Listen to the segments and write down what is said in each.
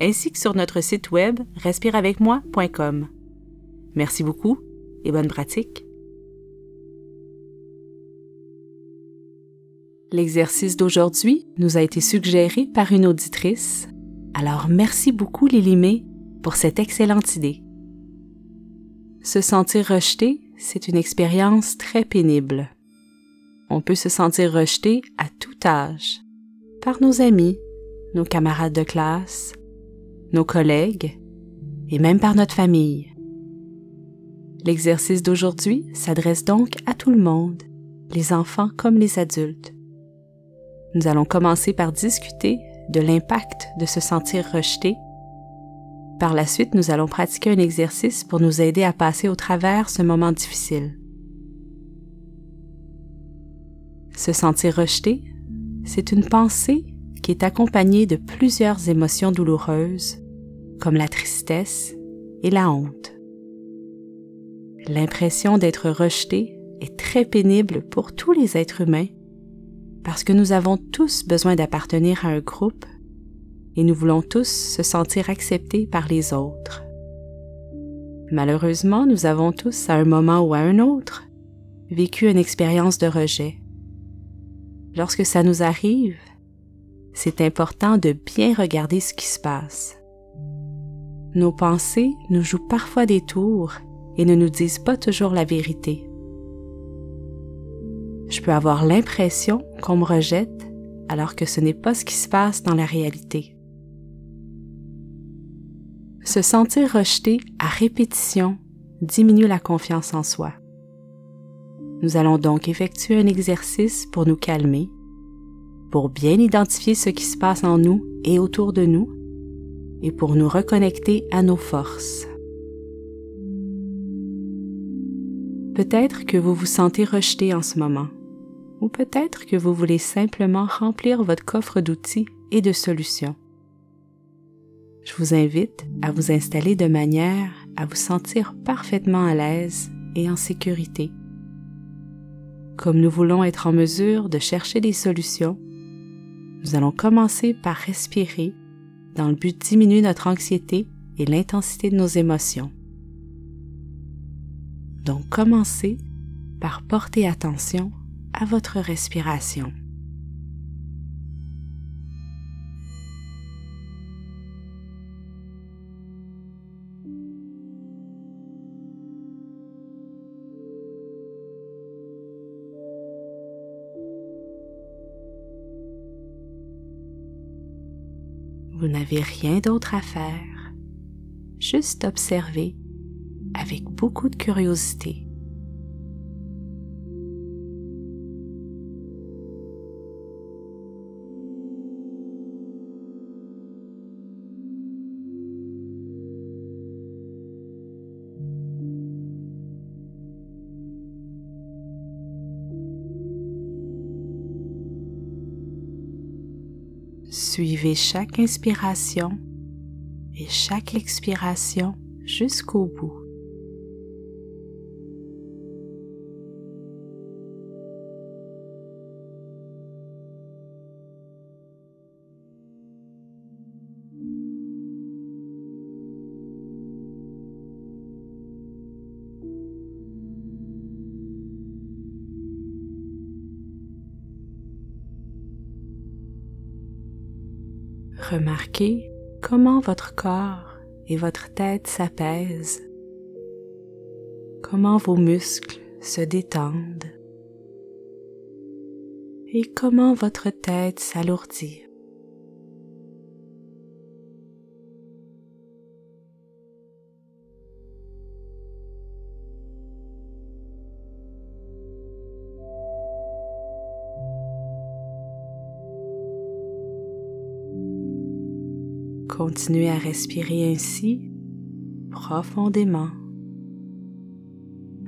ainsi que sur notre site web respireavecmoi.com. Merci beaucoup et bonne pratique. L'exercice d'aujourd'hui nous a été suggéré par une auditrice, alors merci beaucoup Lilimé pour cette excellente idée. Se sentir rejeté, c'est une expérience très pénible. On peut se sentir rejeté à tout âge, par nos amis, nos camarades de classe, nos collègues et même par notre famille. L'exercice d'aujourd'hui s'adresse donc à tout le monde, les enfants comme les adultes. Nous allons commencer par discuter de l'impact de se sentir rejeté. Par la suite, nous allons pratiquer un exercice pour nous aider à passer au travers ce moment difficile. Se sentir rejeté, c'est une pensée est accompagnée de plusieurs émotions douloureuses, comme la tristesse et la honte. L'impression d'être rejeté est très pénible pour tous les êtres humains parce que nous avons tous besoin d'appartenir à un groupe et nous voulons tous se sentir acceptés par les autres. Malheureusement, nous avons tous, à un moment ou à un autre, vécu une expérience de rejet. Lorsque ça nous arrive, c'est important de bien regarder ce qui se passe. Nos pensées nous jouent parfois des tours et ne nous disent pas toujours la vérité. Je peux avoir l'impression qu'on me rejette alors que ce n'est pas ce qui se passe dans la réalité. Se sentir rejeté à répétition diminue la confiance en soi. Nous allons donc effectuer un exercice pour nous calmer, pour bien identifier ce qui se passe en nous et autour de nous, et pour nous reconnecter à nos forces. Peut-être que vous vous sentez rejeté en ce moment, ou peut-être que vous voulez simplement remplir votre coffre d'outils et de solutions. Je vous invite à vous installer de manière à vous sentir parfaitement à l'aise et en sécurité. Comme nous voulons être en mesure de chercher des solutions, nous allons commencer par respirer dans le but de diminuer notre anxiété et l'intensité de nos émotions. Donc commencez par porter attention à votre respiration. Vous n'avez rien d'autre à faire, juste observer avec beaucoup de curiosité. Suivez chaque inspiration et chaque expiration jusqu'au bout. Remarquez comment votre corps et votre tête s'apaisent, comment vos muscles se détendent et comment votre tête s'alourdit. Continuez à respirer ainsi profondément,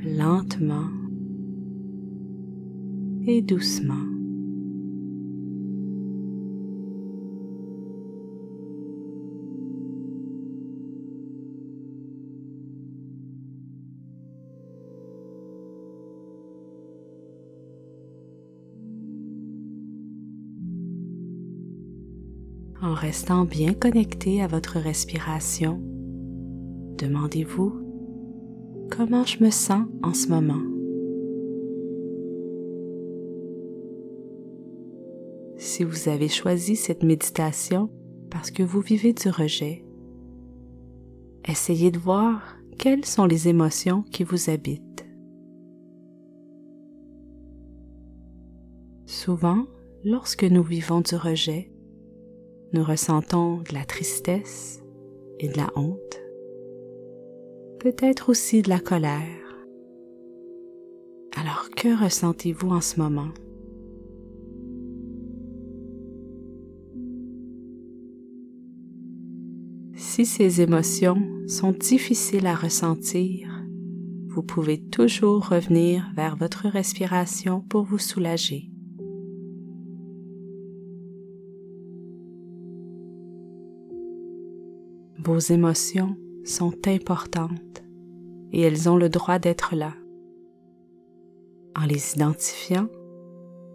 lentement et doucement. En restant bien connecté à votre respiration, demandez-vous comment je me sens en ce moment? Si vous avez choisi cette méditation parce que vous vivez du rejet, essayez de voir quelles sont les émotions qui vous habitent. Souvent, lorsque nous vivons du rejet, nous ressentons de la tristesse et de la honte, peut-être aussi de la colère. Alors que ressentez-vous en ce moment? Si ces émotions sont difficiles à ressentir, vous pouvez toujours revenir vers votre respiration pour vous soulager. Vos émotions sont importantes et elles ont le droit d'être là. En les identifiant,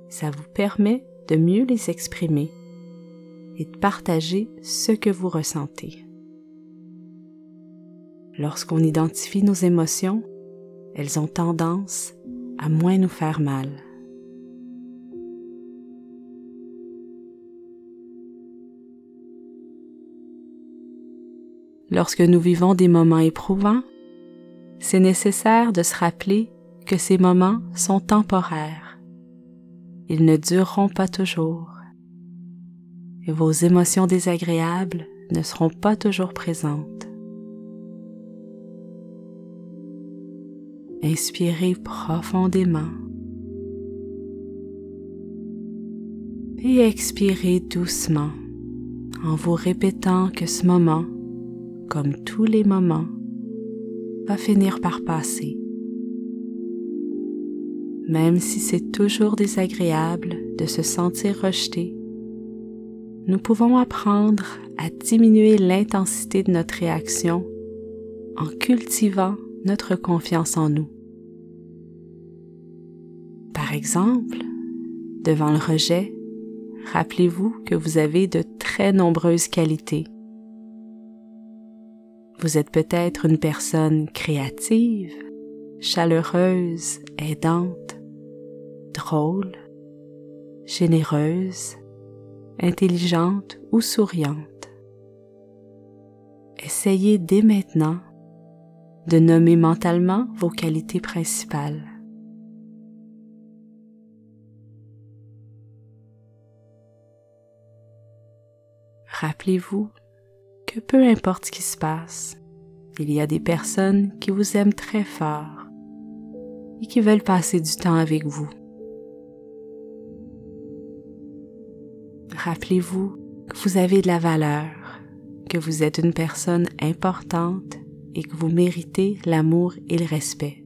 ça vous permet de mieux les exprimer et de partager ce que vous ressentez. Lorsqu'on identifie nos émotions, elles ont tendance à moins nous faire mal. Lorsque nous vivons des moments éprouvants, c'est nécessaire de se rappeler que ces moments sont temporaires. Ils ne dureront pas toujours. Et vos émotions désagréables ne seront pas toujours présentes. Inspirez profondément et expirez doucement en vous répétant que ce moment comme tous les moments, va finir par passer. Même si c'est toujours désagréable de se sentir rejeté, nous pouvons apprendre à diminuer l'intensité de notre réaction en cultivant notre confiance en nous. Par exemple, devant le rejet, rappelez-vous que vous avez de très nombreuses qualités vous êtes peut-être une personne créative, chaleureuse, aidante, drôle, généreuse, intelligente ou souriante. Essayez dès maintenant de nommer mentalement vos qualités principales. Rappelez-vous que peu importe ce qui se passe, il y a des personnes qui vous aiment très fort et qui veulent passer du temps avec vous. Rappelez-vous que vous avez de la valeur, que vous êtes une personne importante et que vous méritez l'amour et le respect.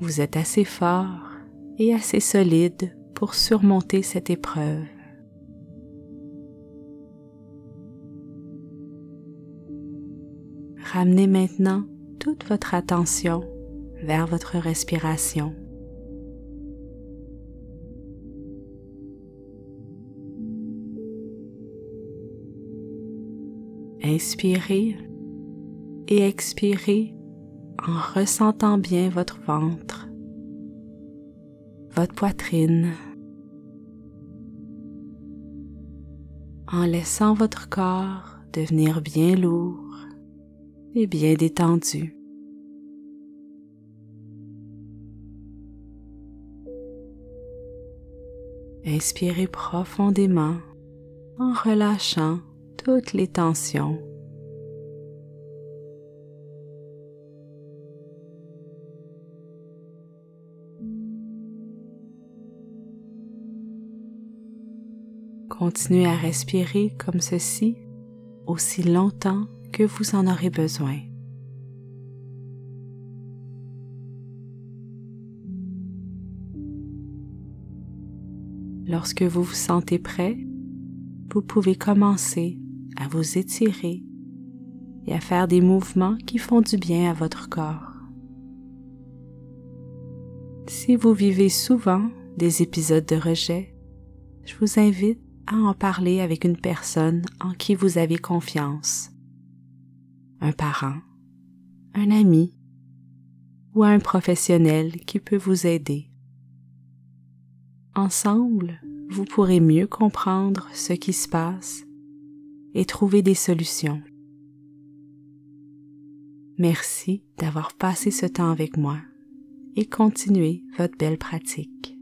Vous êtes assez fort et assez solide pour surmonter cette épreuve. Ramenez maintenant toute votre attention vers votre respiration. Inspirez et expirez en ressentant bien votre ventre, votre poitrine, en laissant votre corps devenir bien lourd et bien détendu. Inspirez profondément en relâchant toutes les tensions. Continuez à respirer comme ceci aussi longtemps que vous en aurez besoin. Lorsque vous vous sentez prêt, vous pouvez commencer à vous étirer et à faire des mouvements qui font du bien à votre corps. Si vous vivez souvent des épisodes de rejet, je vous invite à en parler avec une personne en qui vous avez confiance, un parent, un ami ou un professionnel qui peut vous aider. Ensemble, vous pourrez mieux comprendre ce qui se passe et trouver des solutions. Merci d'avoir passé ce temps avec moi et continuez votre belle pratique.